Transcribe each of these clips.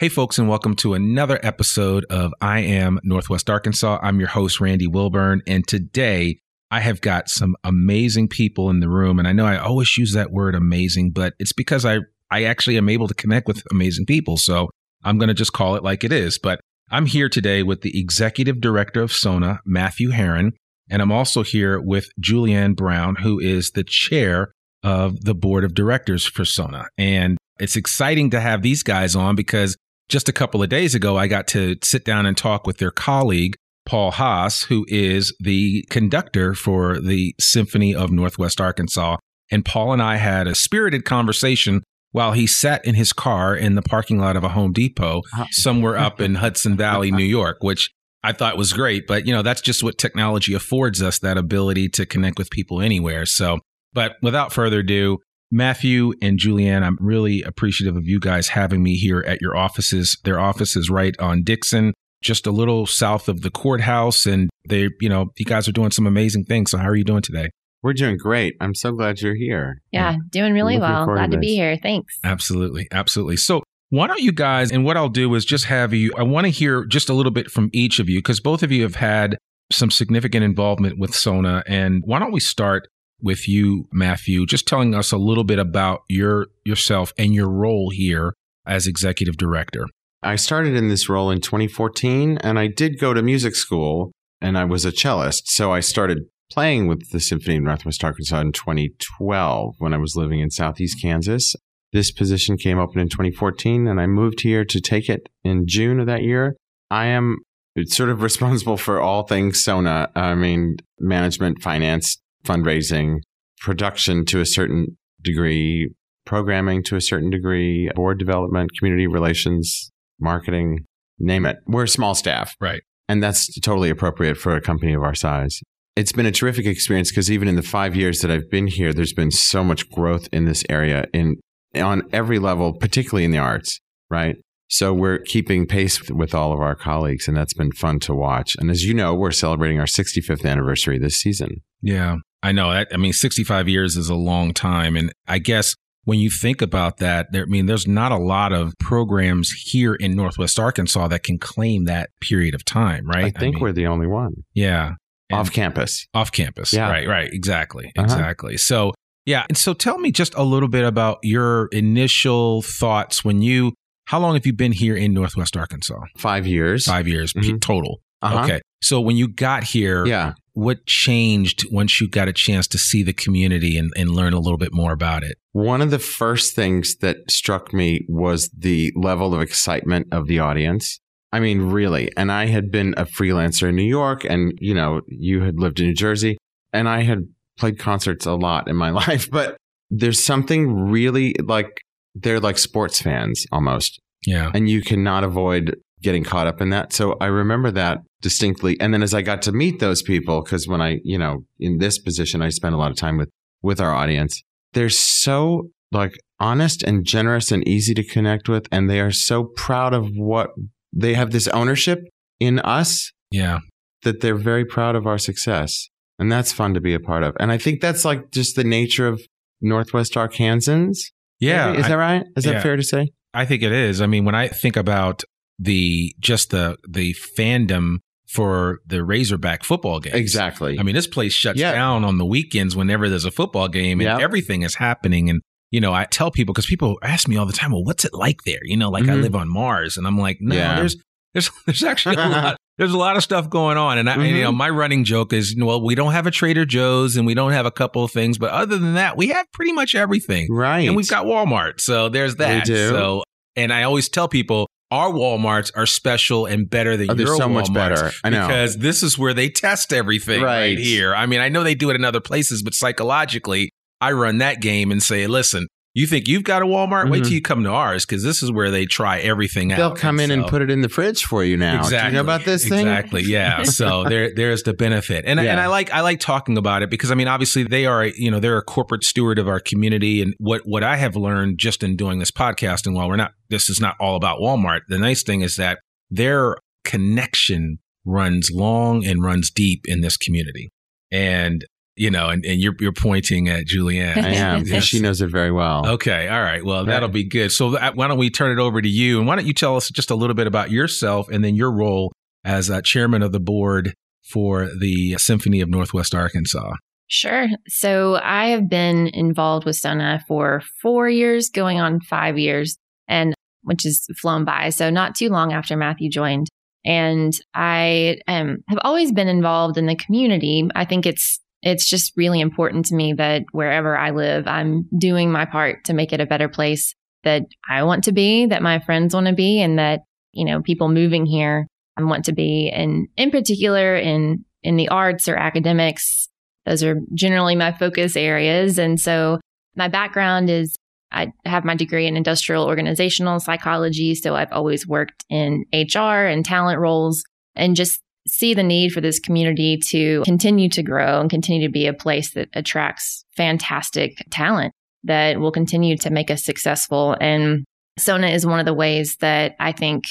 Hey, folks, and welcome to another episode of I Am Northwest Arkansas. I'm your host, Randy Wilburn, and today I have got some amazing people in the room. And I know I always use that word amazing, but it's because I, I actually am able to connect with amazing people. So I'm going to just call it like it is. But I'm here today with the executive director of SONA, Matthew Herron, and I'm also here with Julianne Brown, who is the chair of the board of directors for SONA. And it's exciting to have these guys on because just a couple of days ago, I got to sit down and talk with their colleague, Paul Haas, who is the conductor for the Symphony of Northwest Arkansas. And Paul and I had a spirited conversation while he sat in his car in the parking lot of a Home Depot somewhere up in Hudson Valley, New York, which I thought was great. But, you know, that's just what technology affords us that ability to connect with people anywhere. So, but without further ado, Matthew and Julianne, I'm really appreciative of you guys having me here at your offices. Their office is right on Dixon, just a little south of the courthouse. And they, you know, you guys are doing some amazing things. So, how are you doing today? We're doing great. I'm so glad you're here. Yeah, doing really well. forward to Glad to be here. Thanks. Absolutely. Absolutely. So, why don't you guys, and what I'll do is just have you, I want to hear just a little bit from each of you, because both of you have had some significant involvement with Sona. And why don't we start with you, Matthew, just telling us a little bit about your yourself and your role here as executive director. I started in this role in 2014 and I did go to music school and I was a cellist. So I started playing with the Symphony of Northwest Arkansas in 2012 when I was living in Southeast Kansas. This position came open in 2014 and I moved here to take it in June of that year. I am sort of responsible for all things Sona. I mean, management, finance, fundraising, production to a certain degree, programming to a certain degree, board development, community relations, marketing, name it. We're a small staff. Right. And that's totally appropriate for a company of our size. It's been a terrific experience because even in the five years that I've been here, there's been so much growth in this area in on every level, particularly in the arts, right? So we're keeping pace with all of our colleagues, and that's been fun to watch. And as you know, we're celebrating our 65th anniversary this season. Yeah, I know. I mean, 65 years is a long time. And I guess when you think about that, there, I mean, there's not a lot of programs here in Northwest Arkansas that can claim that period of time, right? I think I mean, we're the only one. Yeah. And off campus. Off campus. Yeah. Right, right. Exactly. Uh-huh. Exactly. So, yeah. And so tell me just a little bit about your initial thoughts when you, how long have you been here in Northwest Arkansas? Five years. Five years p- Mhm. total. Uh-huh. Okay. So when you got here, Yeah. what changed once you got a chance to see the community and, and learn a little bit more about it? One of the first things that struck me was the level of excitement of the audience. I mean, really. And I had been a freelancer in New York, and you know, you had lived in New Jersey, and I had played concerts a lot in my life. But there's something really like they're like sports fans almost, Yeah. and you cannot avoid getting caught up in that. So I remember that distinctly. And then as I got to meet those people, because when I, you know, in this position, I spend a lot of time with with our audience. They're so like honest and generous and easy to connect with, and they are so proud of what they have. This ownership in us Yeah. that they're very proud of our success, and that's fun to be a part of. And I think that's like just the nature of Northwest Arkansans. Yeah. Maybe? is I- that right? Is yeah. that fair to say? I think it is. I mean, when I think about the just the the fandom for the Razorback football game. Exactly. I mean, this place shuts Yeah. down on the weekends whenever there's a football game and Yeah. everything is happening. And, you know, I tell people because people ask me all the time, well, what's it like there? You know, like I Mhm. live on Mars. And I'm like, no, Yeah. there's, there's, there's actually a lot. There's a lot of stuff going on. And I, and, you know, my running joke is, well, we don't have a Trader Joe's and we don't have a couple of things, but other than that, we have pretty much everything. right. And we've got Walmart. So there's that. do. So, and I always tell people our Walmarts are special and better than Oh, they're your so much better. I know. because this is where they test everything right. Right. here. I mean, I know they do it in other places, but psychologically, I run that game and say, listen, you think you've got a Walmart? Wait Mhm. till you come to ours because this is where they try everything out. They'll come in and put it in the fridge for you now. Exactly. Do you know about this thing? Exactly. Yeah. So there, there's the benefit, and Yeah. and I like I like talking about it because I mean, obviously they are you know they're a corporate steward of our community, and what what I have learned just in doing this podcast, and while we're not, this is not all about Walmart. The nice thing is that their connection runs long and runs deep in this community, and you know, and, and you're you're pointing at Julianne. I am. Yes. She knows it very well. Okay. All right. Well, Right. that'll be good. So uh, why don't we turn it over to you? And why don't you tell us just a little bit about yourself and then your role as uh, chairman of the board for the Symphony of Northwest Arkansas? Sure. So I have been involved with Sona for four years, going on five years, and which has flown by. So not too long after Matthew joined. And I um, have always been involved in the community. I think it's it's just really important to me that wherever I live, I'm doing my part to make it a better place that I want to be, that my friends want to be, and that you know people moving here um, want to be. And in particular, in in the arts or academics, those are generally my focus areas. And so my background is I have my degree in industrial organizational psychology. So I've always worked in HR and talent roles and just see the need for this community to continue to grow and continue to be a place that attracts fantastic talent that will continue to make us successful. And Sona is one of the ways that I think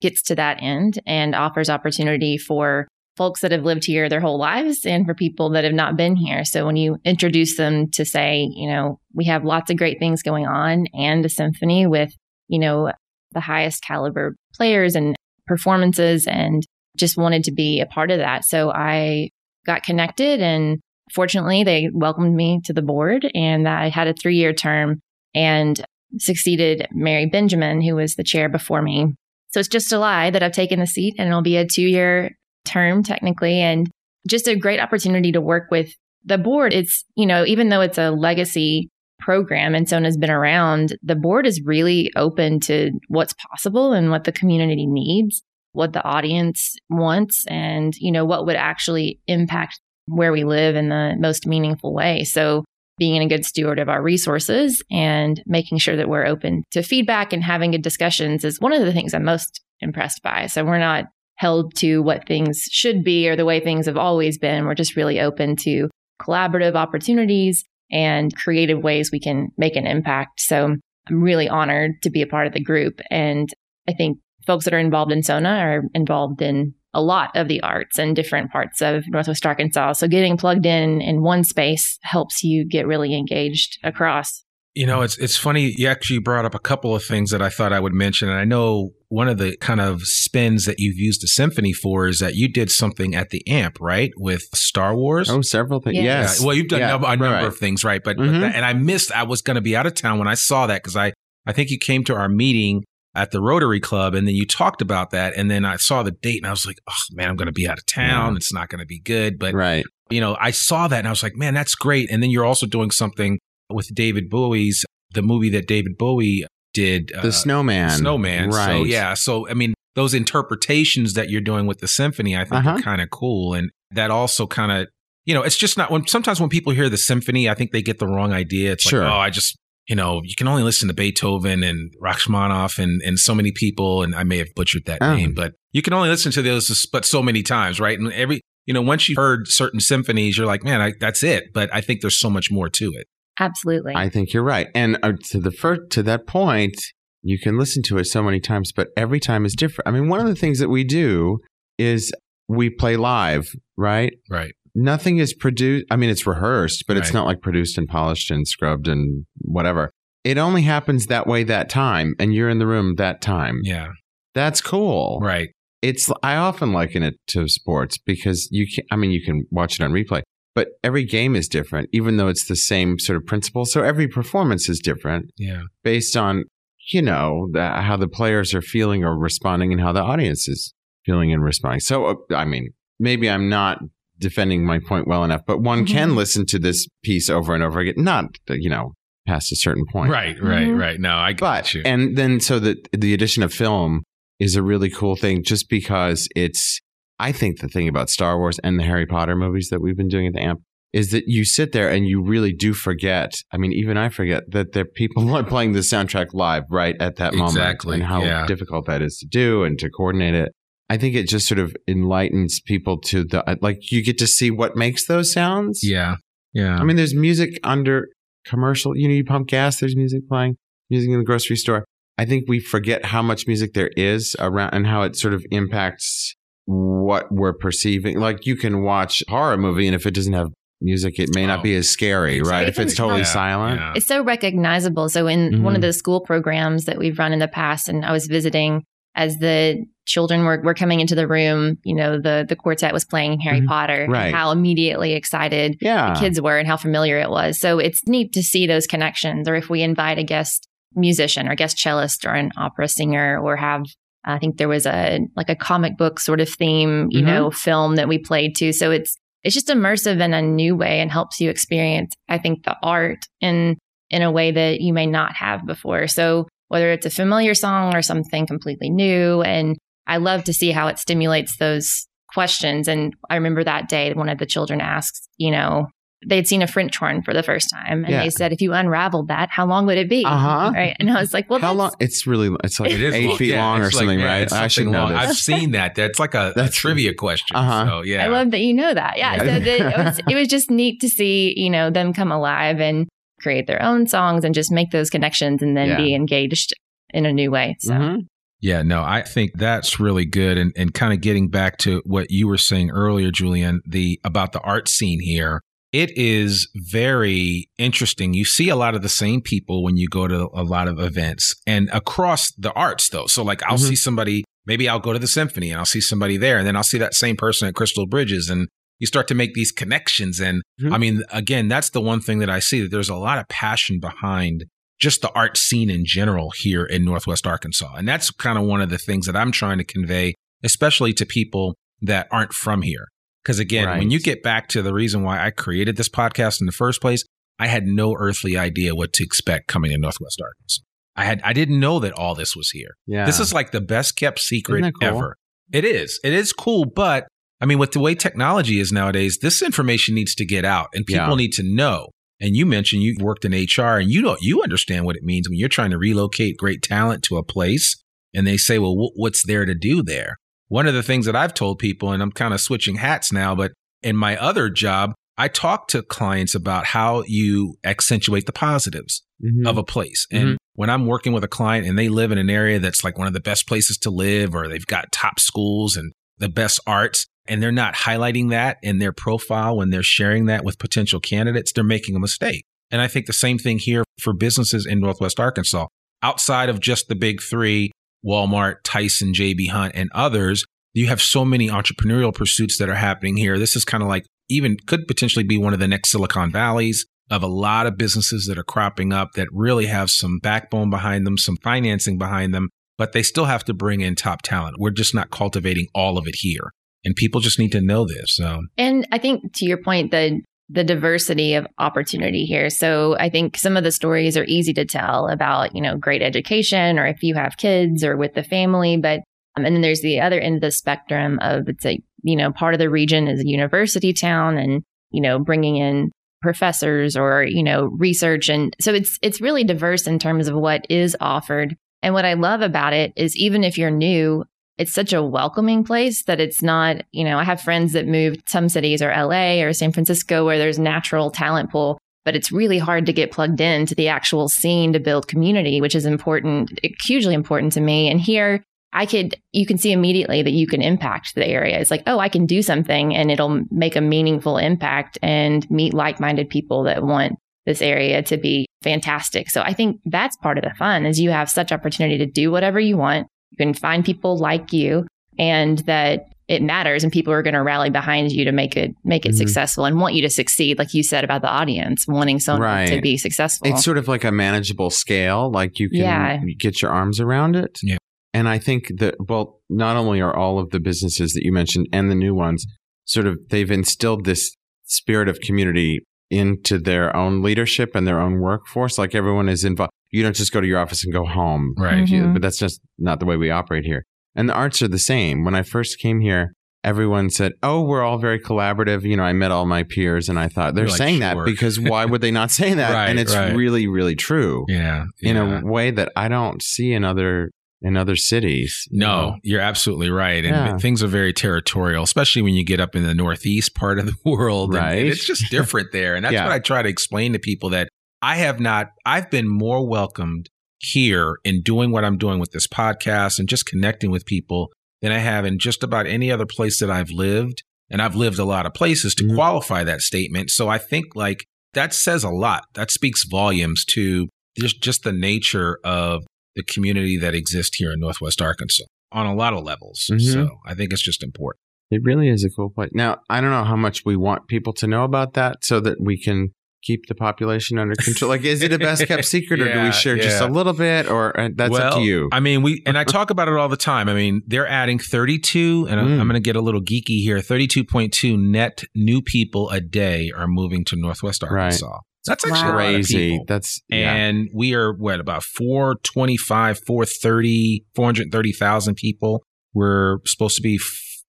gets to that end and offers opportunity for folks that have lived here their whole lives and for people that have not been here. So when you introduce them to say, you know, we have lots of great things going on and a symphony with, you know, the highest caliber players and performances and just wanted to be a part of that. So I got connected and fortunately they welcomed me to the board and I had a three year term and succeeded Mary Benjamin, who was the chair before me. So it's just July that I've taken the seat and it'll be a two year term technically and just a great opportunity to work with the board. It's, you know, even though it's a legacy program and Sona's been around, the board is really open to what's possible and what the community needs, what the audience wants, and, you know, what would actually impact where we live in the most meaningful way. So being a good steward of our resources and making sure that we're open to feedback and having good discussions is one of the things I'm most impressed by. So we're not held to what things should be or the way things have always been. We're just really open to collaborative opportunities and creative ways we can make an impact. So I'm really honored to be a part of the group. And I think folks that are involved in SONA are involved in a lot of the arts and different parts of Northwest Arkansas. So getting plugged in in one space helps you get really engaged across. You know, it's it's funny. You actually brought up a couple of things that I thought I would mention, and I know one of the kind of spins that you've used the symphony for is that you did something at the AMP, right, with Star Wars. Oh, several things. Yeah. Yes. Yeah, well, you've done Yeah, a number, right, of things, right? But, but Mhm. that- and I missed. I was going to be out of town when I saw that because I I think you came to our meeting at the Rotary Club, and then you talked about that, and then I saw the date, and I was like, oh man, I'm going to be out of town. Yeah. It's not going to be good. But right. you know, I saw that, and I was like, man, that's great. And then you're also doing something with David Bowie's the movie that David Bowie did, The uh, snowman. Snowman. Right. So yeah. So I mean, those interpretations that you're doing with the symphony, I think Uh-huh. are kind of cool, and that also kind of, you know, it's just not when sometimes when people hear the symphony, I think they get the wrong idea. It's Sure. like, oh, I just. You know, you can only listen to Beethoven and Rachmaninoff and, and so many people, and I may have butchered that Oh. name, but you can only listen to those but so many times, right? And every, you know, once you've heard certain symphonies, you're like, man, I, that's it. But I think there's so much more to it. Absolutely. I think you're right. And uh, to the first, to that point, you can listen to it so many times, but every time is different. I mean, one of the things that we do is we play live, right? Right. Nothing is produced. I mean, it's rehearsed, but it's not like produced and polished and scrubbed and whatever. It only happens that way that time, and you're in the room that time. Yeah. That's cool. Right. It's. I often liken it to sports because you can. I mean, you can watch it on replay, but every game is different, even though it's the same sort of principle. So every performance is different Yeah. based on you know the, how the players are feeling or responding and how the audience is feeling and responding so uh, i mean maybe i'm not defending my point well enough but one can Mhm. listen to this piece over and over again not you know past a certain point Right. Right. Mhm. Right. No, I got but you. and then so the the addition of film is a really cool thing just because it's i think the thing about star wars and the harry potter movies that we've been doing at the amp is that you sit there and you really do forget i mean even i forget that there people are playing the soundtrack live right at that moment Exactly, and how yeah. difficult that is to do and to coordinate it i think it just sort of enlightens people to the like you get to see what makes those sounds yeah. Yeah. I mean, there's music under commercial. You know, you pump gas. There's music playing. Music in the grocery store. I think we forget how much music there is around and how it sort of impacts what we're perceiving. Like you can watch a horror movie, and if it doesn't have music, it may Oh, not be as scary, right? If it's totally Yeah, silent. Yeah. It's so recognizable. So in one Mhm. of the school programs that we've run in the past, and I was visiting as the children were, were coming into the room, you know, the the quartet was playing Harry Mhm. Potter, Right. and how immediately excited Yeah. the kids were and how familiar it was. So it's neat to see those connections. Or if we invite a guest musician or guest cellist or an opera singer or have I think there was a like a comic book sort of theme, you Mhm. know, film that we played too. So it's it's just immersive in a new way and helps you experience, I think, the art in in a way that you may not have before. So whether it's a familiar song or something completely new, and I love to see how it stimulates those questions. And I remember that day one of the children asked, you know, they'd seen a French horn for the first time, and Yeah. they said, if you unraveled that, how long would it be? Uh-huh. Right? And I was like, well, how that's- long? It's really. It's like It is eight long. feet Yeah, long or like- something, yeah, right? it's I should know. This. I've seen that. That's like a, a trivia question. Uh-huh. So yeah. I love that you know that. Yeah. Yeah. So that it, was, it was just neat to see, you know, them come alive and create their own songs and just make those connections and then Yeah. be engaged in a new way. So Mhm. Yeah, no, I think that's really good. And, and kind of getting back to what you were saying earlier, Julian, the about the art scene here. It is very interesting. You see a lot of the same people when you go to a lot of events and across the arts though. So like I'll Mhm. see somebody, maybe I'll go to the symphony and I'll see somebody there and then I'll see that same person at Crystal Bridges and you start to make these connections. And Mhm. I mean, again, that's the one thing that I see that there's a lot of passion behind just the art scene in general here in Northwest Arkansas. And that's kind of one of the things that I'm trying to convey, especially to people that aren't from here. Because again, Right. when you get back to the reason why I created this podcast in the first place, I had no earthly idea what to expect coming to Northwest Arkansas. I had I didn't know that all this was here. Yeah. This is like the best kept secret cool? ever. It is. It is cool, but I mean, with the way technology is nowadays, this information needs to get out and people Yeah. need to know. And you mentioned you worked in HR and you know you understand what it means when you're trying to relocate great talent to a place and they say, "Well, wh- what's there to do there?" One of the things that I've told people and I'm kind of switching hats now, but in my other job, I talk to clients about how you accentuate the positives Mhm. of a place. And when I'm working with a client and they live in an area that's like one of the best places to live or they've got top schools and the best arts and they're not highlighting that in their profile when they're sharing that with potential candidates, they're making a mistake. And I think the same thing here for businesses in Northwest Arkansas. Outside of just the big three, Walmart, Tyson, JB Hunt, and others, you have so many entrepreneurial pursuits that are happening here. This is kind of like even could potentially be one of the next Silicon Valleys of a lot of businesses that are cropping up that really have some backbone behind them, some financing behind them, but they still have to bring in top talent. We're just not cultivating all of it here. And people just need to know this. So, and I think to your point, the the diversity of opportunity here. So I think some of the stories are easy to tell about, you know, great education or if you have kids or with the family, but um, and then there's the other end of the spectrum of it's a, you know, part of the region is a university town and, you know, bringing in professors or, you know, research. And so it's, it's really diverse in terms of what is offered. And what I love about it is even if you're new, it's such a welcoming place that it's not, you know, I have friends that moved some cities or LA or San Francisco where there's natural talent pool, but it's really hard to get plugged into the actual scene to build community, which is important, hugely important to me. And here I could, you can see immediately that you can impact the area. It's like, oh, I can do something and it'll make a meaningful impact and meet like minded people that want this area to be fantastic. So I think that's part of the fun is you have such opportunity to do whatever you want. You can find people like you and that it matters and people are going to rally behind you to make it make it mm-hmm. successful and want you to succeed like you said about the audience wanting someone right. to be successful it's sort of like a manageable scale like you can yeah. get your arms around it yeah and I think that, well, not only are all of the businesses that you mentioned and the new ones sort of, they've instilled this spirit of community into their own leadership and their own workforce. Like everyone is involved. You don't just go to your office and go home. Right. Mm-hmm. But that's just not the way we operate here. And the arts are the same. When I first came here, everyone said, "Oh, we're all very collaborative." You know, I met all my peers, and I thought they're You're saying like, sure. that because why would they not say that? right, and it's right. really, really true. Yeah, yeah, in a way that I don't see in other in other cities. No, know? you're absolutely right. And yeah. things are very territorial, especially when you get up in the northeast part of the world. Right. And, it's just different there. And that's yeah. what I try to explain to people that I have not, I've been more welcomed here in doing what I'm doing with this podcast and just connecting with people than I have in just about any other place that I've lived. And I've lived a lot of places to mm-hmm. qualify that statement. So I think like that says a lot. That speaks volumes to just, just the nature of the community that exists here in Northwest Arkansas on a lot of levels. Mm-hmm. So I think it's just important. It really is a cool place. Now, I don't know how much we want people to know about that so that we can keep the population under control. Like, is it a best kept secret or yeah, do we share yeah. just a little bit or uh, that's well, up to you? I mean, we, and I talk about it all the time. I mean, they're adding 32, and mm. I'm, I'm going to get a little geeky here 32.2 net new people a day are moving to Northwest Arkansas. Right. That's actually wow. crazy. That's yeah. and we are what about 425, 430, 430,000 people. We're supposed to be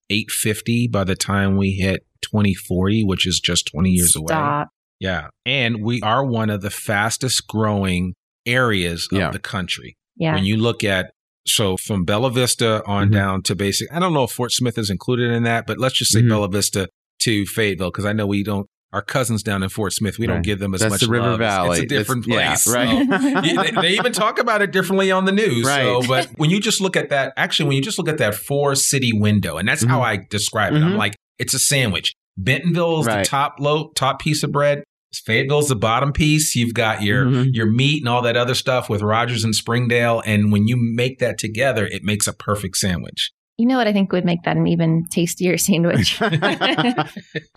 850 by the time we hit 2040, which is just 20 years Stop. away. Yeah. And we are one of the fastest growing areas of yeah. the country. Yeah. When you look at so from Bella Vista on mm-hmm. down to basic, I don't know if Fort Smith is included in that, but let's just say mm-hmm. Bella Vista to Fayetteville because I know we don't our cousins down in Fort Smith, we right. don't give them as That's much the River love. Valley. It's a different it's, place. Yeah, right. So, they, they, even talk about it differently on the news. Right. So, but when you just look at that, actually, when you just look at that four city window, and that's mm-hmm. how I describe it, mm-hmm. I'm like, it's a sandwich. Bentonville is right. the top low, top piece of bread. Fayetteville's the bottom piece. You've got your mm-hmm. your meat and all that other stuff with Rogers and Springdale, and when you make that together, it makes a perfect sandwich. You know what I think would make that an even tastier sandwich? I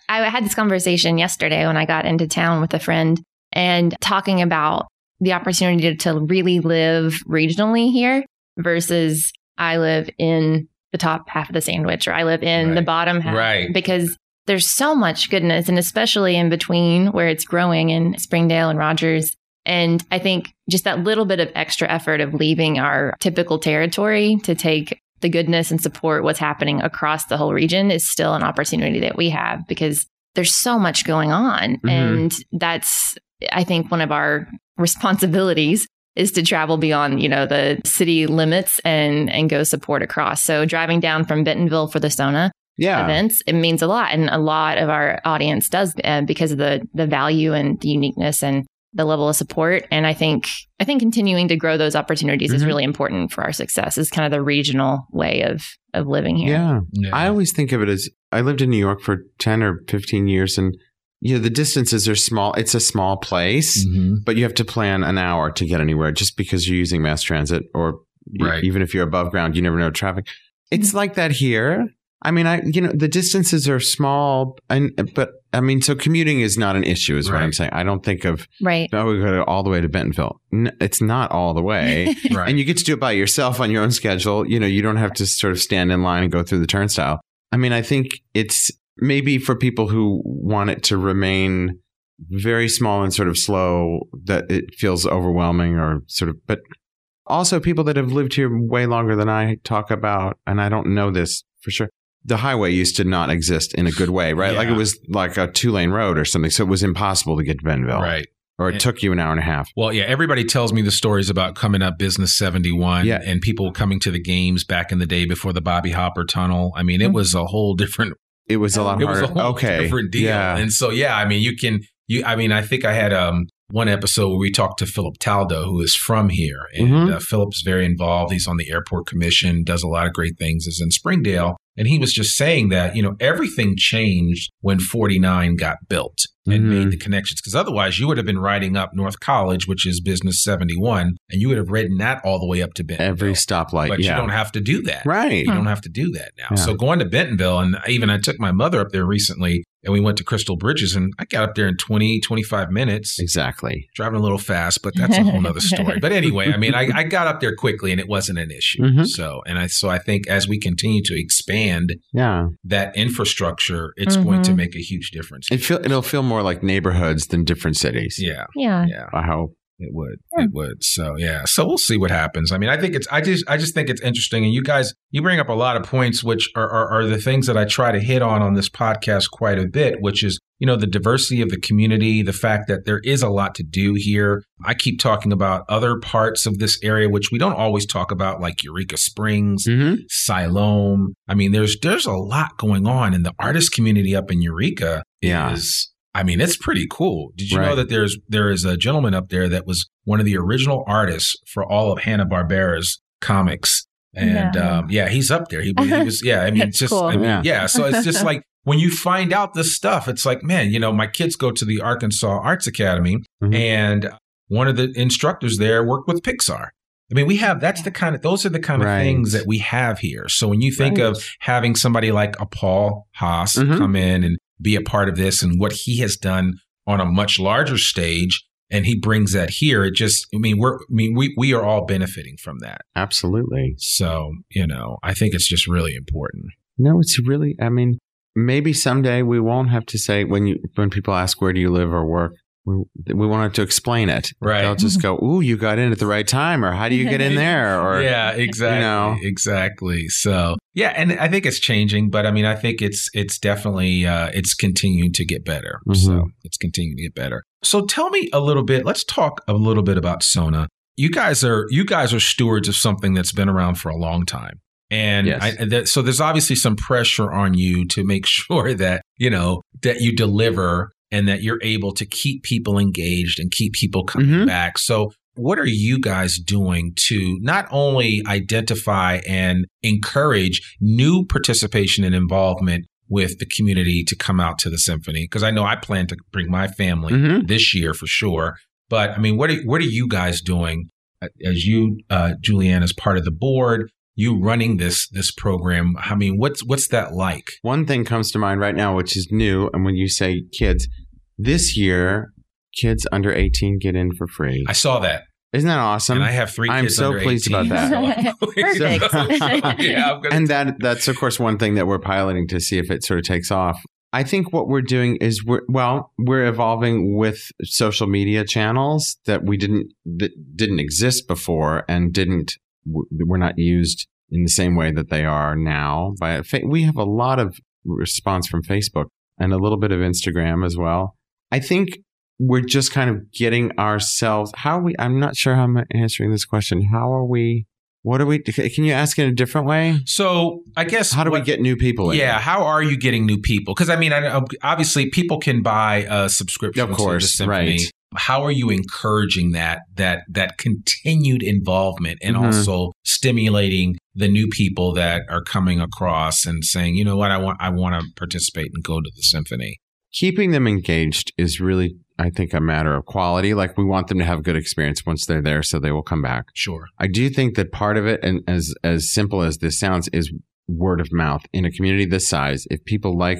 had this conversation yesterday when I got into town with a friend and talking about the opportunity to really live regionally here versus I live in the top half of the sandwich or I live in right. the bottom half. Right. Because there's so much goodness and especially in between where it's growing in Springdale and Rogers. And I think just that little bit of extra effort of leaving our typical territory to take the goodness and support what's happening across the whole region is still an opportunity that we have because there's so much going on. Mm-hmm. And that's, I think, one of our responsibilities is to travel beyond, you know, the city limits and and go support across. So driving down from Bentonville for the Sona yeah. events, it means a lot, and a lot of our audience does uh, because of the the value and the uniqueness and the level of support. And I think I think continuing to grow those opportunities is Mhm. really important for our success. Is kind of the regional way of of living here. Yeah. Yeah. I always think of it as I lived in New York for 10 or 15 years and you know the distances are small. It's a small place, Mhm. but you have to plan an hour to get anywhere just because you're using mass transit or y- Right. even if you're above ground, you never know traffic. It's like that here. I mean, I you know the distances are small, and but I mean, so commuting is not an issue, is what I'm saying. I don't think of Right. oh, we go all the way to Bentonville. N- it's not all the way, Right. and you get to do it by yourself on your own schedule. You know, you don't have to sort of stand in line and go through the turnstile. I mean, I think it's maybe for people who want it to remain very small and sort of slow that it feels overwhelming or sort of, but also people that have lived here way longer than I talk about, and I don't know this for sure. The highway used to not exist in a good way, right? Like it was like a two lane road or something. So it was impossible to get to Bentonville. right. Or it And- took you an hour and a half. Well, yeah, everybody tells me the stories about coming up Business 71 Yeah. and people coming to the games back in the day before the Bobby Hopper tunnel. I mean, it Mhm. was a whole different It was a lot it was a whole okay. different deal. Yeah. And so yeah, I mean, you can you I mean, I think I had um one episode where we talked to Philip Taldo, who is from here, and Mhm. uh, Philip's very involved. He's on the airport commission, does a lot of great things. Is in Springdale, and he was just saying that you know everything changed when 49 got built and Mhm. made the connections. Because otherwise, you would have been riding up North College, which is Business 71, and you would have ridden that all the way up to Bentonville. Every stoplight. but yeah. you don't have to do that. right. You don't have to do that now. Yeah. So going to Bentonville, and even I took my mother up there recently, and we went to Crystal Bridges, and I got up there in 20, 25 minutes, Exactly. driving a little fast, but that's a whole nother story. But anyway, I mean, I, I got up there quickly, and it wasn't an issue. Mhm. So, and I so I think as we continue to expand Yeah. that infrastructure, it's going to Mhm. make a huge difference. It feel, it'll feel more like neighborhoods than different cities. yeah, Yeah. yeah. I hope. It would. Yeah. It would. So yeah. So we'll see what happens. I mean, I think it's. I just. I just think it's interesting. And you guys, you bring up a lot of points, which are, are are the things that I try to hit on on this podcast quite a bit. Which is, you know, the diversity of the community, the fact that there is a lot to do here. I keep talking about other parts of this area, which we don't always talk about, like Eureka Springs, Mm-hmm. Siloam. I mean, there's there's a lot going on, and the artist community up in Eureka Yeah. is. I mean, it's pretty cool. Did you know that there's there is a gentleman up there that was one of the original artists for all of Hanna Barbera's comics, and No. um, yeah, he's up there. He, he was yeah. I mean, it's just cool. I mean, Yeah. yeah. So it's just like when you find out this stuff, it's like man, you know, my kids go to the Arkansas Arts Academy, Mhm. and one of the instructors there worked with Pixar. I mean, we have that's the kind of those are the kind of things that we have here. So when you think Right. of having somebody like a Paul Haas Mhm. come in and be a part of this and what he has done on a much larger stage and he brings that here, it just I mean, we're I mean, we we are all benefiting from that. Absolutely. So, you know, I think it's just really important. No, it's really. I mean, maybe someday we won't have to say when you when people ask where do you live or work. We, we won't to explain it. Right. They'll just go, "Ooh, you got in at the right time," or "How do you get in there?" Or yeah, exactly. know. Exactly. So yeah, and I think it's changing, but I mean I think it's it's definitely uh it's continuing to get better. Mhm. So it's continuing to get better. So tell me a little bit, let's talk a little bit about Sona. You guys are you guys are stewards of something that's been around for a long time. And Yes. I, that, so there's obviously some pressure on you to make sure that, you know, that you deliver and that you're able to keep people engaged and keep people coming Mhm. back. So what are you guys doing to not only identify and encourage new participation and involvement with the community to come out to the symphony? Because I know I plan to bring my family Mhm. this year for sure. But I mean, what are, what are you guys doing uh, as you, uh, Julianne, as part of the board? You running this this program. I mean, what's what's that like? One thing comes to mind right now, which is new, and when you say kids, this year, kids under 18 get in for free. I saw that, Isn't that awesome? and I have three. I'm kids so under pleased 18, about that. so- Perfect. yeah, I'm gonna and that that's of course one thing that we're piloting to see if it sort of takes off. I think what we're doing is we're well, we're evolving with social media channels that we didn't that didn't exist before and didn't w- were not used in the same way that they are now. By fa- we have a lot of response from Facebook and a little bit of Instagram as well. I think we're just kind of getting ourselves. How are we? I'm not sure how I'm answering this question. How are we? What are we? Can you ask in a different way? So I guess How do we get new people in? Yeah, how are you getting new people? Because I mean, I, obviously, people can buy a subscription Of course, to the symphony, right. How are you encouraging that that that continued involvement and Mhm. also stimulating the new people that are coming across and saying, you know what, I want I want to participate and go to the symphony. keeping them engaged is really i think a matter of quality like we want them to have a good experience once they're there so they will come back Sure. i do think that part of it and as as simple as this sounds is word of mouth in a community this size if people like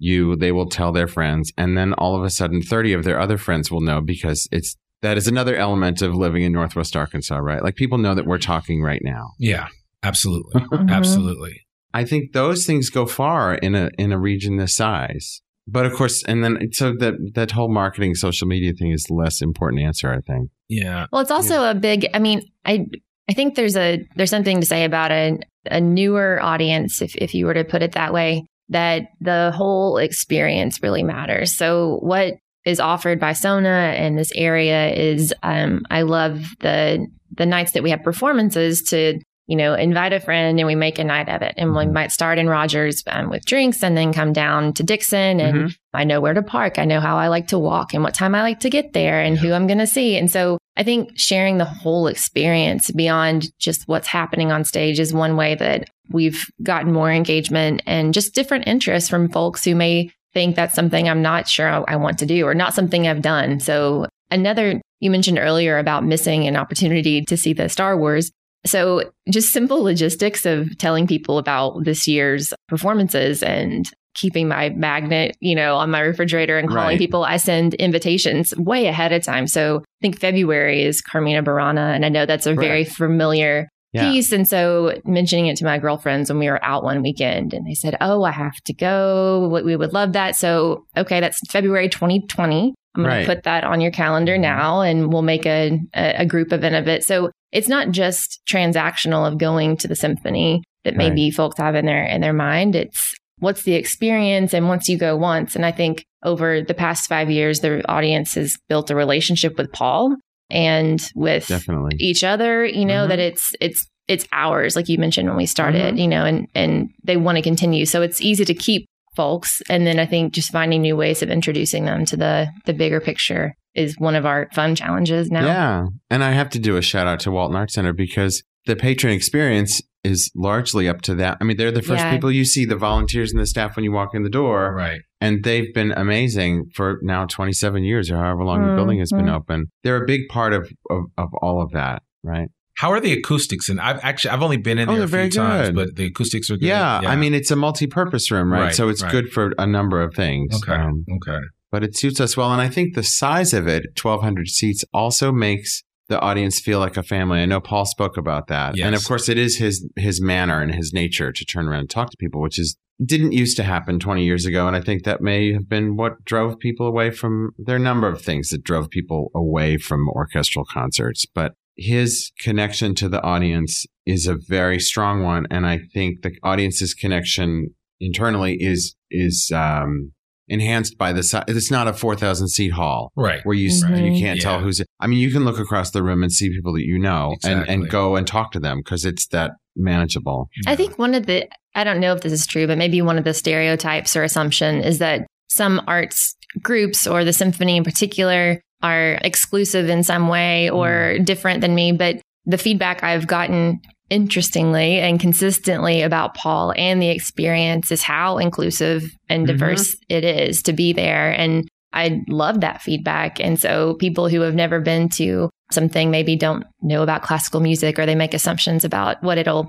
you they will tell their friends and then all of a sudden 30 of their other friends will know because it's that is another element of living in northwest arkansas right like people know that we're talking right now Yeah, absolutely. Mhm. Absolutely. I think those things go far in a in a region this size. But of course, and then so that that whole marketing social media thing is the less important answer. I think. Yeah. Well, it's also a big. I mean, I I think there's a there's something to say about a a newer audience, if if you were to put it that way, that the whole experience really matters. So what is offered by Sona in this area is, um, I love the the nights that we have performances to you know invite a friend and we make a night of it, and we Mhm. might start in Rogers um, with drinks and then come down to Dixon and Mhm. I know where to park. I know how I like to walk and what time I like to get there and who I'm going to see. And so I think sharing the whole experience beyond just what's happening on stage is one way that we've gotten more engagement and just different interests from folks who may think that's something I'm not sure I want to do or not something I've done. So another, you mentioned earlier about missing an opportunity to see the Star Wars. So just simple logistics of telling people about this year's performances and keeping my magnet, you know, on my refrigerator and calling Right. people. I send invitations way ahead of time. So I think February is Carmina Burana. And I know that's a very familiar Yeah. piece. And so mentioning it to my girlfriends when we were out one weekend and they said, Oh, I have to go. We would love that. So, okay, that's February 2020. I'm going Right. to put that on your calendar Mhm. now and we'll make a, a, group event of it. So it's not just transactional of going to the symphony that Right. maybe folks have in their, in their mind. It's what's the experience and once you go once. And I think over the past five years, the audience has built a relationship with Paul and with Definitely. each other you know Mhm. that it's it's it's ours like you mentioned when we started Mhm. you know and and they want to continue so it's easy to keep folks and then i think just finding new ways of introducing them to the the bigger picture is one of our fun challenges now Yeah. And I have to do a shout out to Walton Art Center because the patron experience is largely up to that. I mean, they're the first Yeah. people you see, the volunteers and the staff when you walk in the door. Right. And they've been amazing for now 27 years or however long the building has been Mhm. open. They're a big part of, of, of all of that, right? How are the acoustics? And I've actually I've only been in Oh, there a few times, good. but the acoustics are good. Yeah, I mean, it's a multi-purpose room, right? Right, so it's right. good for a number of things. okay, Um, okay. but it suits us well. And I think the size of it, 1,200 seats, also makes the audience feel like a family. I know Paul spoke about that. Yes. And of course, it is his his manner and his nature to turn around and talk to people, which is didn't used to happen 20 years ago. And I think that may have been what drove people away from there are a number of things that drove people away from orchestral concerts. But his connection to the audience is a very strong one. And I think the audience's connection internally is is um enhanced by the size. It's not a 4,000 seat hall Right. where you s you can't tell who's. I mean, you can look across the room and see people that you know and, Exactly. and go and talk to them because it's that manageable. I think one of the, I don't know if this is true, but maybe one of the stereotypes or assumption is that some arts groups or the symphony in particular are exclusive in some way or different than me. But the feedback I've gotten interestingly and consistently about Paul and the experience is how inclusive and Mhm. diverse it is to be there. And I love that feedback. And so people who have never been to something maybe don't know about classical music or they make assumptions about what it'll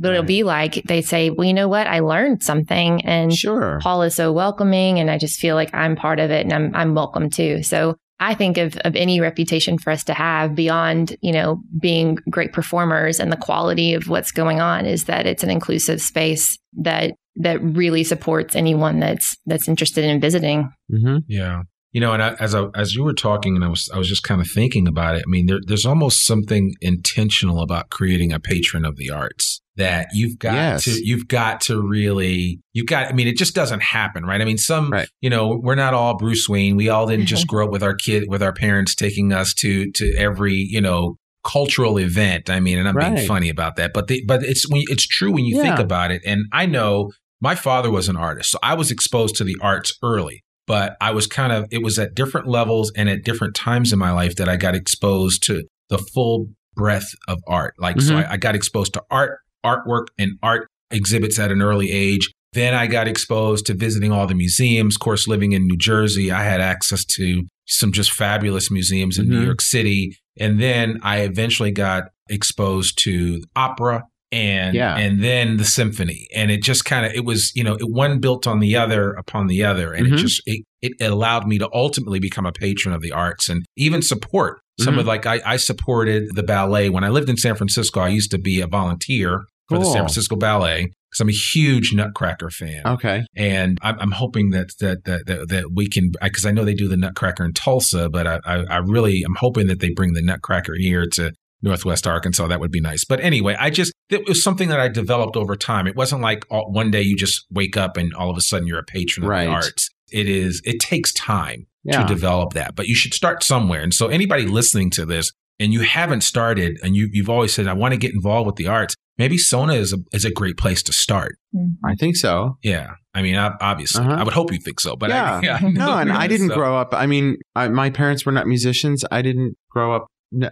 what it'll be like. They say, well, you know what? I learned something and Sure. Paul is so welcoming and I just feel like I'm part of it and I'm I'm welcome too. So I think of, of any reputation for us to have beyond, you know, being great performers and the quality of what's going on is that it's an inclusive space that that really supports anyone that's that's interested in visiting. hmm Yeah. You know, and I, as I, as you were talking, and I was I was just kind of thinking about it. I mean, there, there's almost something intentional about creating a patron of the arts that you've got Yes. to you've got to really you've got. I mean, it just doesn't happen, right? I mean, some Right. you know, we're not all Bruce Wayne. We all didn't just grow up with our kid with our parents taking us to to every you know cultural event. I mean, and I'm being funny about that, but the, but it's when it's true when you think about it. And I know my father was an artist, so I was exposed to the arts early. But I was kind of, it was at different levels and at different times in my life that I got exposed to the full breadth of art. Like, mm-hmm. so I, I got exposed to art, artwork, and art exhibits at an early age. Then I got exposed to visiting all the museums. Of course, living in New Jersey, I had access to some just fabulous museums in mm-hmm. New York City. And then I eventually got exposed to opera and yeah. and then the symphony and it just kind of it was you know it one built on the other upon the other and mm-hmm. it just it, it allowed me to ultimately become a patron of the arts and even support some mm-hmm. of like I, I supported the ballet when i lived in san francisco i used to be a volunteer for cool. the san francisco ballet because I'm a huge Nutcracker fan. Okay, and I'm, I'm hoping that, that that that that, we can because I know they do the Nutcracker in Tulsa, but I, I, really I really am hoping that they bring the Nutcracker here to Northwest Arkansas. That would be nice. But anyway, I just, it was something that I developed over time. It wasn't like all, one day you just wake up and all of a sudden you're a patron of the arts. It is, it takes time yeah. to develop that, but you should start somewhere. And so anybody listening to this and you haven't started and you, you've always said, I want to get involved with the arts, maybe Sona is a, is a great place to start. Mm-hmm. I think so. Yeah. I mean, obviously, uh-huh. I would hope you think so, but yeah, I, yeah no, and I didn't so. grow up. I mean, I, my parents were not musicians. I didn't grow up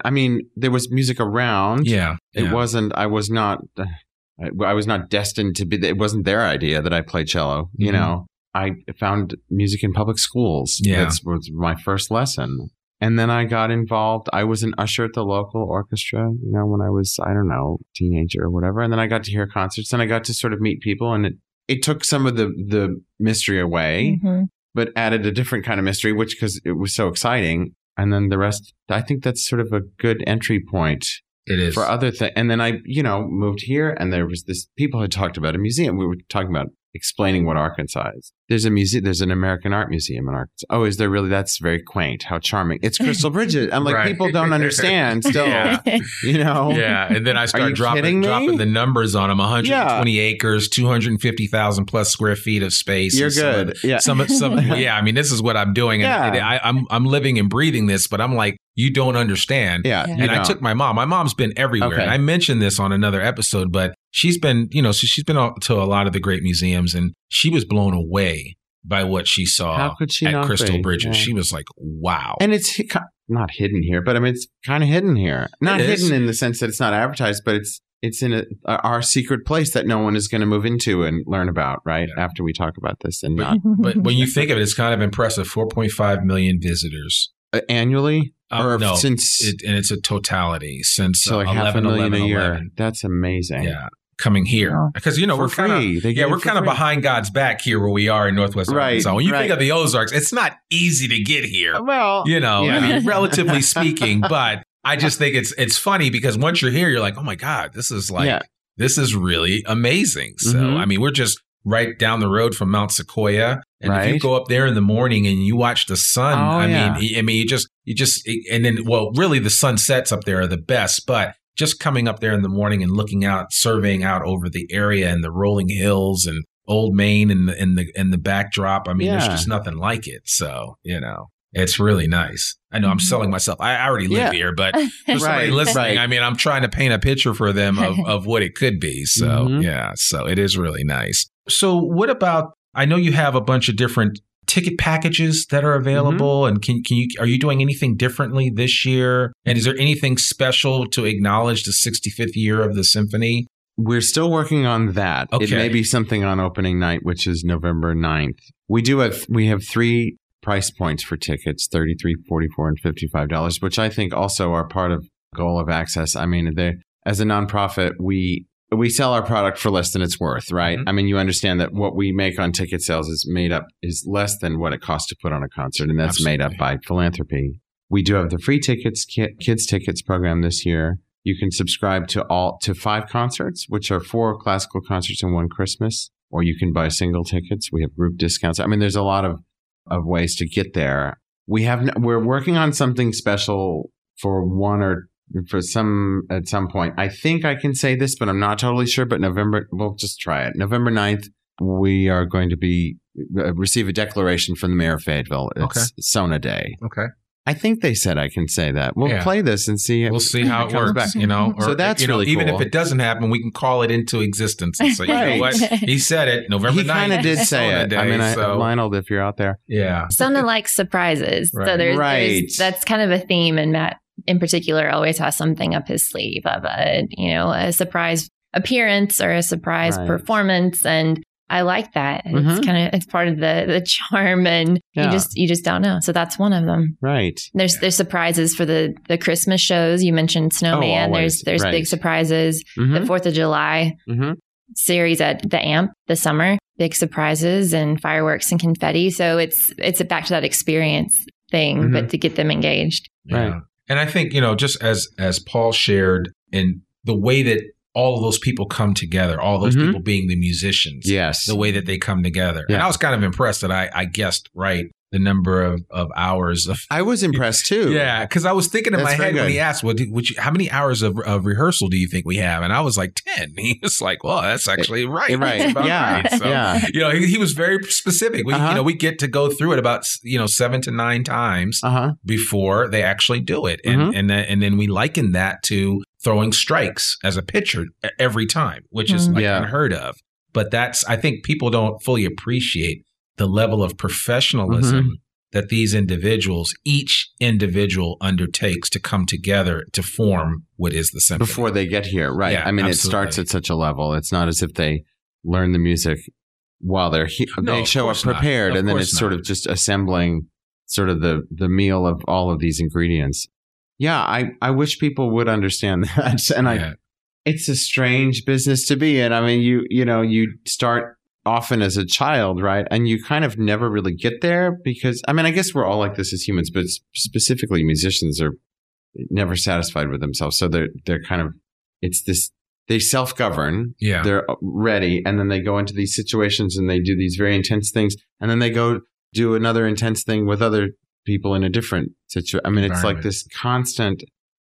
I mean, there was music around. Yeah, it yeah. wasn't. I was not. I, was not destined to be. It wasn't their idea that I play cello. Mm-hmm. You know, I found music in public schools. Yeah, that was my first lesson. And then I got involved. I was an usher at the local orchestra, you know, when I was, I don't know, teenager or whatever. And then I got to hear concerts and I got to sort of meet people and it, it took some of the, the mystery away, mm-hmm. but added a different kind of mystery, which because it was so exciting and then the rest i think that's sort of a good entry point it is. for other things and then i you know moved here and there was this people had talked about a museum. We were talking about explaining what Arkansas is. There's a museum. There's an American Art Museum in Arkansas. Oh, is there really? That's very quaint. How charming! It's Crystal Bridges. I'm like, right. people don't understand. Still, yeah. you know. Yeah, and then I start dropping dropping the numbers on them. 120 yeah. acres, 250,000 plus square feet of space. You're good. Some, yeah. Some, some, yeah. I mean, this is what I'm doing. Yeah. I, I'm I'm living and breathing this, but I'm like, you don't understand. Yeah. And I took my mom. My mom's been everywhere. Okay. And I mentioned this on another episode, but she's been, you know, so she's been to a lot of the great museums and she was blown away by what she saw How could she at Crystal be? Bridges. Yeah. She was like, wow. And it's not hidden here, but I mean, it's kind of hidden here. Not hidden in the sense that it's not advertised, but it's it's in a, our secret place that no one is going to move into and learn about, right? Yeah. After we talk about this and but, not. but when you think of it, it's kind of impressive 4.5 million visitors. Uh, annually? Um, or no, since. It, and it's a totality since so like 11, half a million 11, a year. 11. That's amazing. Yeah coming here because you know For we're kind of yeah we're kind of behind God's back here where we are in Northwest right, Arkansas. When you right. think of the Ozarks, it's not easy to get here. Well, you know, yeah. I mean, relatively speaking, but I just think it's it's funny because once you're here, you're like, oh my God, this is like yeah. this is really amazing. So mm-hmm. I mean, we're just right down the road from Mount Sequoia. And right. if you go up there in the morning and you watch the sun, oh, I yeah. mean, I mean, you just, you just, and then, well, really the sunsets up there are the best, but just coming up there in the morning and looking out, surveying out over the area and the rolling hills and Old Main and the and the and the backdrop. I mean, yeah. there's just nothing like it. So you know, it's really nice. I know I'm mm-hmm. selling myself. I already live yeah. here, but for somebody listening, right. I mean, I'm trying to paint a picture for them of, of what it could be. So mm-hmm. yeah, so it is really nice. So what about? I know you have a bunch of different ticket packages that are available? Mm-hmm. and can, can you are you doing anything differently this year? And is there anything special to acknowledge the 65th year of the symphony? We're still working on that. Okay. it may be something on opening night which is november 9th we do have we have three price points for tickets 33 44 and 55 dollars which i think also are part of goal of access. I mean they as a nonprofit we we sell our product for less than it's worth, right? Mm-hmm. I mean, you understand that what we make on ticket sales is made up is less than what it costs to put on a concert, and that's Absolutely. made up by philanthropy. We do have the free tickets, kids tickets program this year. You can subscribe to all to five concerts, which are four classical concerts and one Christmas, or you can buy single tickets. We have group discounts. I mean, there's a lot of of ways to get there. We have we're working on something special for one or for some at some point. I think I can say this, but I'm not totally sure. But November, we'll just try it. November 9th, we are going to be uh, receive a declaration from the mayor of Fayetteville. It's okay. Sona Day. Okay. I think they said I can say that. We'll Yeah. play this and see. We'll see how it comes works, back. you know. So that's you know, really even cool. if it doesn't happen, we can call it into existence and say, you know what? He said it November He 9th. kind of did say Sona it. Day, I mean, I, so, Lioneld, if you're out there, yeah. Sona likes surprises. Right. So there's, Right. there's that's kind of a theme and Matt in particular always has something up his sleeve of a, you know, a surprise appearance or a surprise Right. performance and I like that. It's Mhm. kind of it's part of the the charm and Yeah. you just you just don't know. So that's one of them. right? There's there's surprises for the the Christmas shows. You mentioned Snowman. Oh, there's there's Right. big surprises. The Mhm. Fourth of July Mhm. series at the AMP this summer. Big surprises and fireworks and confetti. So it's it's a back to that experience thing, but to get them engaged. Yeah. And I think, you know, just as as Paul shared in the way that all of those people come together, all those Mhm. people being the musicians, Yes. the way that they come together. And I was kind of impressed that I, I guessed right the number of, of hours of I was impressed too. yeah, because I was thinking in That's my very head when he asked, "Well, do, would you, how many hours of, of rehearsal do you think we have?" And I was like, 10. He was like, "Well, that's actually right, Right. About Yeah. right." So, Yeah. you know, he, he was very specific. We, Uh-huh. you know, we get to go through it about you know seven to nine times Uh huh. before they actually do it, and Mhm. and then, and then we liken that to throwing strikes as a pitcher every time, which is Mhm. like Yeah. unheard of. But that's I think people don't fully appreciate the level of professionalism Mm-hmm. that these individuals, each individual undertakes to come together to form what is the symphony. Before they get here, right? Yeah, I mean, absolutely. it starts at such a level. It's not as if they learn the music while they're here. No, they show up prepared, and then course it's sort of just assembling sort of the the meal of all of these ingredients. Yeah, I I wish people would understand that, and I Yeah. it's a strange business to be in. I mean, you you know, you start often as a child, right? And you kind of never really get there because I mean, I guess we're all like this as humans, but specifically musicians are never satisfied with themselves. So they're they're kind of it's this they self-govern. yeah, They're uh, ready and then they go into these situations and they do these very intense things and then they go do another intense thing with other people in a different situation. I mean, it's like this constant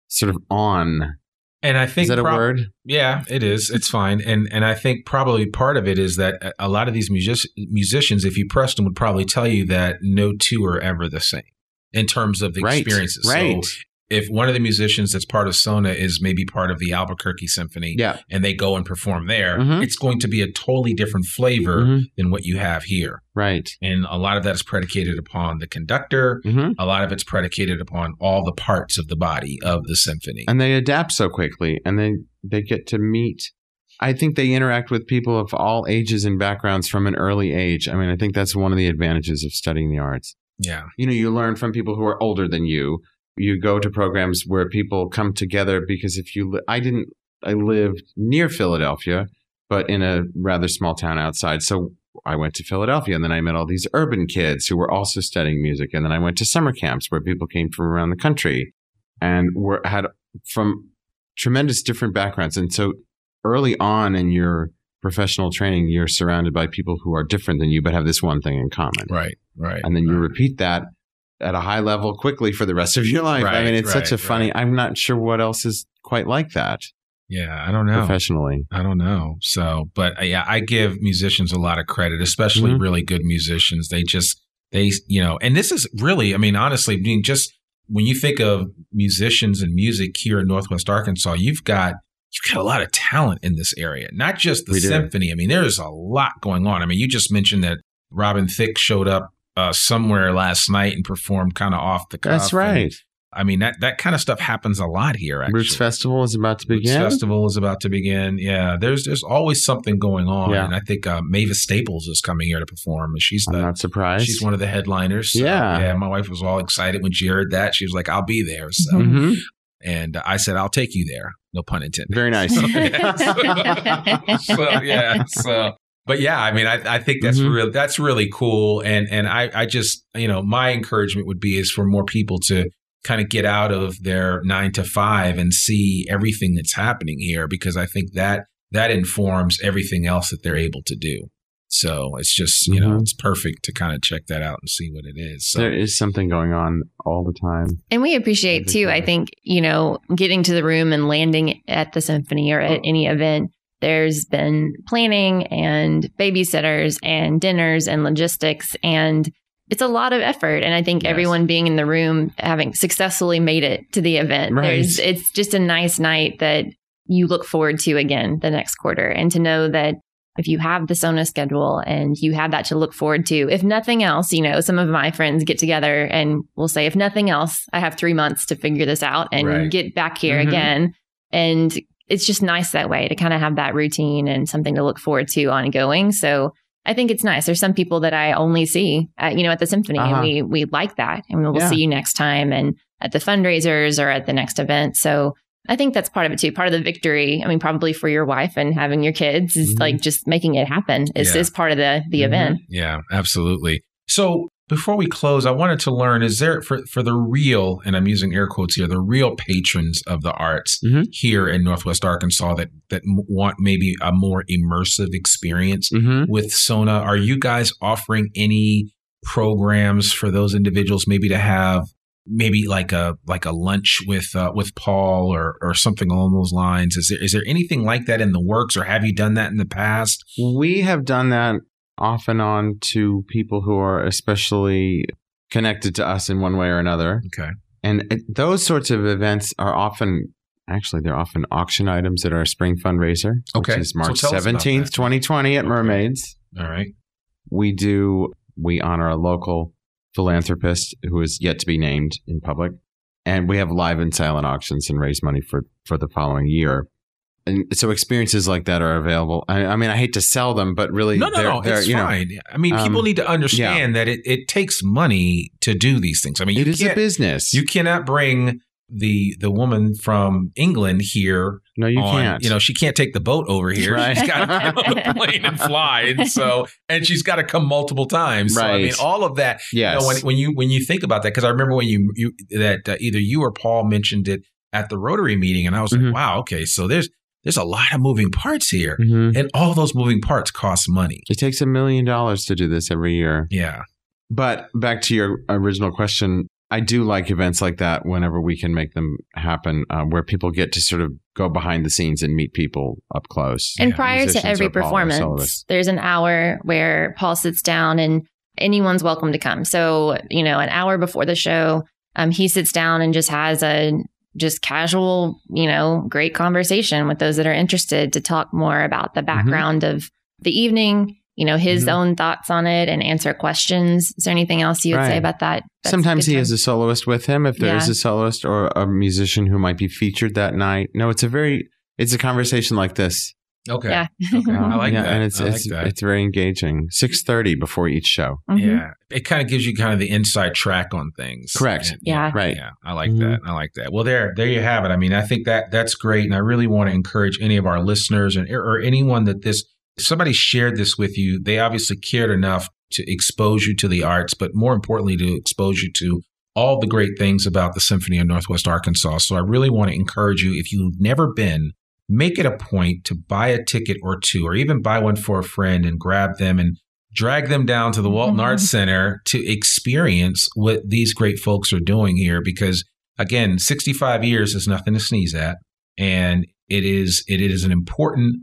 sort of on. And I think Is that a prob- word? Yeah, it is. It's fine, and and I think probably part of it is that a- a lot of these music- musicians, if you pressed them, would probably tell you that no two are ever the same in terms of the Right. experiences. Right. So if one of the musicians that's part of Sona is maybe part of the Albuquerque Symphony, yeah. and they go and perform there, Mhm. it's going to be a totally different flavor Mhm. than what you have here. Right. And a lot of that is predicated upon the conductor. hmm A lot of it's predicated upon all the parts of the body of the symphony. And they adapt so quickly and they, they get to meet. I think they interact with people of all ages and backgrounds from an early age. I mean, I think that's one of the advantages of studying the arts. yeah. You know, you learn from people who are older than you. You go to programs where people come together because if you, li- I didn't, I lived near Philadelphia, but in a rather small town outside. So I went to Philadelphia and then I met all these urban kids who were also studying music. And then I went to summer camps where people came from around the country and were had from tremendous different backgrounds. And so early on in your professional training, you're surrounded by people who are different than you, but have this one thing in common. Right. Right. And then you right. repeat that at a high level quickly for the rest of your life. I mean, it's such a funny, right. I'm not sure what else is quite like that Yeah, I don't know. professionally. I don't know. So, but uh, yeah, I give musicians a lot of credit, especially Mhm. really good musicians. They just, they, you know, and this is really, I mean, honestly, I mean, just when you think of musicians and music here in Northwest Arkansas, you've got, you've got a lot of talent in this area, not just the We do. symphony. I mean, there's a lot going on. I mean, you just mentioned that Robin Thicke showed up uh, somewhere last night and performed kind of off the cuff. That's And, right. I mean, that, that kind of stuff happens a lot here, actually. Roots Festival is about to Roots begin. Festival is about to begin. Yeah, there's there's always something going on, Yeah. and I think uh, Mavis Staples is coming here to perform. and She's I'm not surprised. she's one of the headliners. So, Yeah. yeah. My wife was all excited when she heard that. She was like, "I'll be there." So, Mhm. and I said, "I'll take you there." No pun intended. Very nice. so yeah, so but yeah, I mean, I, I think that's Mhm. really that's really cool, and and I I just you know my encouragement would be is for more people to kind of get out of their nine to five and see everything that's happening here because I think that that informs everything else that they're able to do. So it's just you know Mhm. it's perfect to kind of check that out and see what it is. So there is something going on all the time. And we appreciate too, I think, you know, getting to the room and landing at the symphony or at any event. There's been planning and babysitters and dinners and logistics and it's a lot of effort. And I think Yes. everyone being in the room, having successfully made it to the event, Right. there's, it's just a nice night that you look forward to again the next quarter. And to know that if you have the Sona schedule and you have that to look forward to, if nothing else, you know, some of my friends get together and will say, if nothing else, I have three months to figure this out and Right. get back here Mhm. again. And it's just nice that way to kind of have that routine and something to look forward to ongoing. So I think it's nice. There's some people that I only see, at, you know, at the symphony, Uh-huh. and we we like that, and we'll Yeah. see you next time, and at the fundraisers or at the next event. So I think that's part of it too. Part of the victory, I mean, probably for your wife and having your kids is like just making it happen. Is Yeah. is part of the the event. Yeah, absolutely. So before we close, I wanted to learn: is there for for the real, and I'm using air quotes here, the real patrons of the arts Mhm. here in Northwest Arkansas that that want maybe a more immersive experience Mm-hmm. with Sona? Are you guys offering any programs for those individuals, maybe to have? Maybe like a like a lunch with uh, with Paul or or something along those lines. Is there is there anything like that in the works, or have you done that in the past? We have done that off and on to people who are especially connected to us in one way or another. Okay. And it, those sorts of events are often, actually, they're often auction items at our spring fundraiser, Okay. which is March about 17th, 2020 at Okay. Mermaids. All right. We do, we honor a local philanthropist who is yet to be named in public. And we have live and silent auctions and raise money for, for the following year. And so experiences like that are available. I, I mean, I hate to sell them, but really, No, no, they're, no. they're, It's you know, fine. I mean, people um, need to understand that it, it takes money to do these things. I mean, you it is a business. you cannot bring the the woman from England here. no, you on, can't. You know, she can't take the boat over here. Right. She's got to get on the plane and fly. And so, and she's got to come multiple times. So, I mean, all of that. yes. You know, when, when you when you think about that, because I remember when you you that uh, either you or Paul mentioned it at the Rotary meeting, and I was Mhm. like, wow, okay, so there's there's a lot of moving parts here, Mhm. and all those moving parts cost money. It takes a million dollars to do this every year. Yeah. But back to your original question, I do like events like that whenever we can make them happen, uh, where people get to sort of go behind the scenes and meet people up close. And Yeah, prior to every or Paul or performance, there's an hour where Paul sits down and anyone's welcome to come. So, you know, an hour before the show, um, he sits down and just has a just casual, you know, great conversation with those that are interested to talk more about the background of the evening, you know, his Mhm. own thoughts on it and answer questions. Is there anything else you would say about that? That's Sometimes he time? has a soloist with him if there is Yeah. a soloist or a musician who might be featured that night. No, it's a very it's a conversation like this. Okay. Yeah. Okay. I like yeah, that. and it's I like it's, that. it's very engaging. Six thirty before each show. Mhm. Yeah. It kind of gives you kind of the inside track on things. Correct. And- Yeah. Right. Yeah. I like Mhm. that. I like that. Well, there, there you have it. I mean, I think that that's great. And I really want to encourage any of our listeners and, or anyone that this, if somebody shared this with you, they obviously cared enough to expose you to the arts, but more importantly, to expose you to all the great things about the Symphony of Northwest Arkansas. So I really want to encourage you, if you've never been, make it a point to buy a ticket or two, or even buy one for a friend and grab them and drag them down to the Walton Mhm. Arts Center to experience what these great folks are doing here. Because again, 65 years is nothing to sneeze at. And it is, it is an important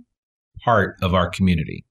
part of our community.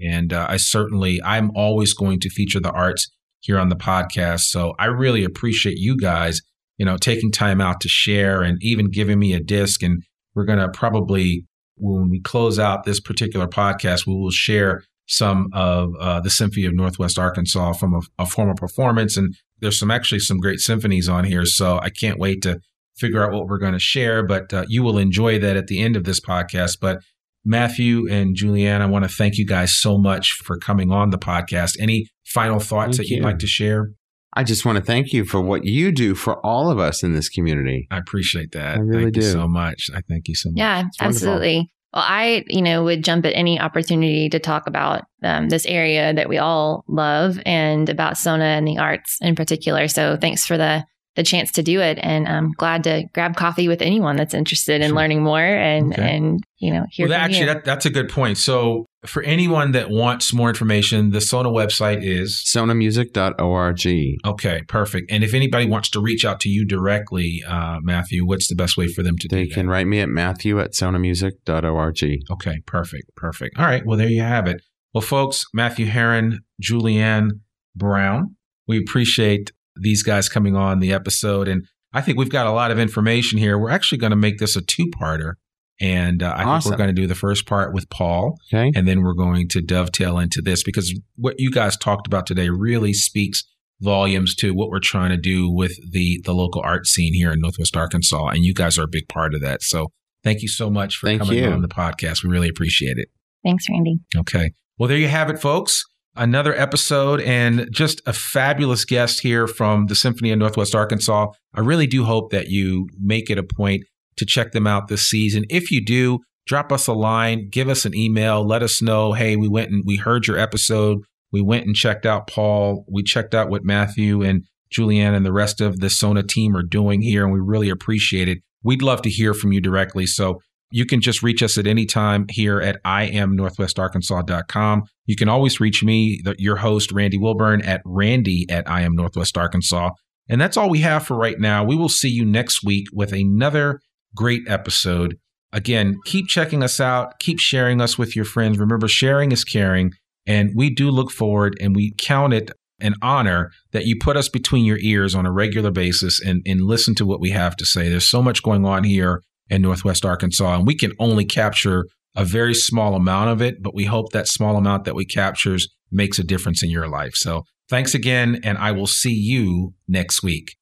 And uh, I certainly, I'm always going to feature the arts here on the podcast. So I really appreciate you guys, you know, taking time out to share and even giving me a disc. And we're going to probably, when we close out this particular podcast, we will share some of uh, the Symphony of Northwest Arkansas from a, a former performance. And there's some actually some great symphonies on here. So I can't wait to figure out what we're going to share, but uh, you will enjoy that at the end of this podcast. But Matthew and Julianne, I want to thank you guys so much for coming on the podcast. Any final thoughts Thank that you'd you. like to share? I just want to thank you for what you do for all of us in this community. I appreciate that. I really thank you do. so much. I thank you so much. Yeah, wonderful. absolutely. Well, I, you know, would jump at any opportunity to talk about um, this area that we all love and about Sona and the arts in particular. So thanks for the the chance to do it, and I'm glad to grab coffee with anyone that's interested in Sure. learning more and Okay. and you know hear well, that, from actually, you. that, that's a good point. So, for anyone that wants more information, the Sona website is sonamusic.org. okay, perfect. And if anybody wants to reach out to you directly, uh, Matthew, what's the best way for them to They do that? can write me at matthew at sonamusic.org. Okay, perfect, perfect. All right, well, there you have it. Well, folks, Matthew Herren, Julianne Brown, We appreciate these guys coming on the episode. And I think we've got a lot of information here. We're actually going to make this a two parter. And uh, I Awesome. think we're going to do the first part with Paul, Okay. and then we're going to dovetail into this because what you guys talked about today really speaks volumes to what we're trying to do with the the local art scene here in Northwest Arkansas, and you guys are a big part of that. So thank you so much for Thank coming you. on the podcast. We really appreciate it. Thanks, Randy. Okay. Well, there you have it, folks. Another episode and just a fabulous guest here from the Symphony of Northwest Arkansas. I really do hope that you make it a point to check them out this season. If you do, drop us a line, give us an email, let us know, hey, we went and we heard your episode. We went and checked out Paul. We checked out what Matthew and Julianne and the rest of the Sona team are doing here, and we really appreciate it. We'd love to hear from you directly. So you can just reach us at any time here at iamnorthwestarkansas.com. You can always reach me, the, your host, Randy Wilburn, at randy at iamnorthwestarkansas. And that's all we have for right now. We will see you next week with another great episode. Again, keep checking us out. Keep sharing us with your friends. Remember, sharing is caring. And we do look forward and we count it an honor that you put us between your ears on a regular basis and, and listen to what we have to say. There's so much going on here in Northwest Arkansas, and we can only capture a very small amount of it, but we hope that small amount that we captures makes a difference in your life. So thanks again, and I will see you next week.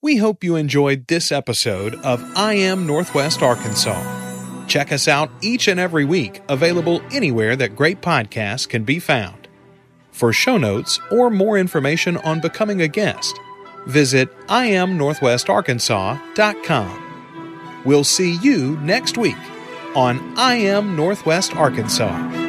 We hope you enjoyed this episode of I Am Northwest Arkansas. Check us out each and every week, available anywhere that great podcasts can be found. For show notes or more information on becoming a guest, visit iamnorthwestarkansas.com. We'll see you next week on I Am Northwest Arkansas.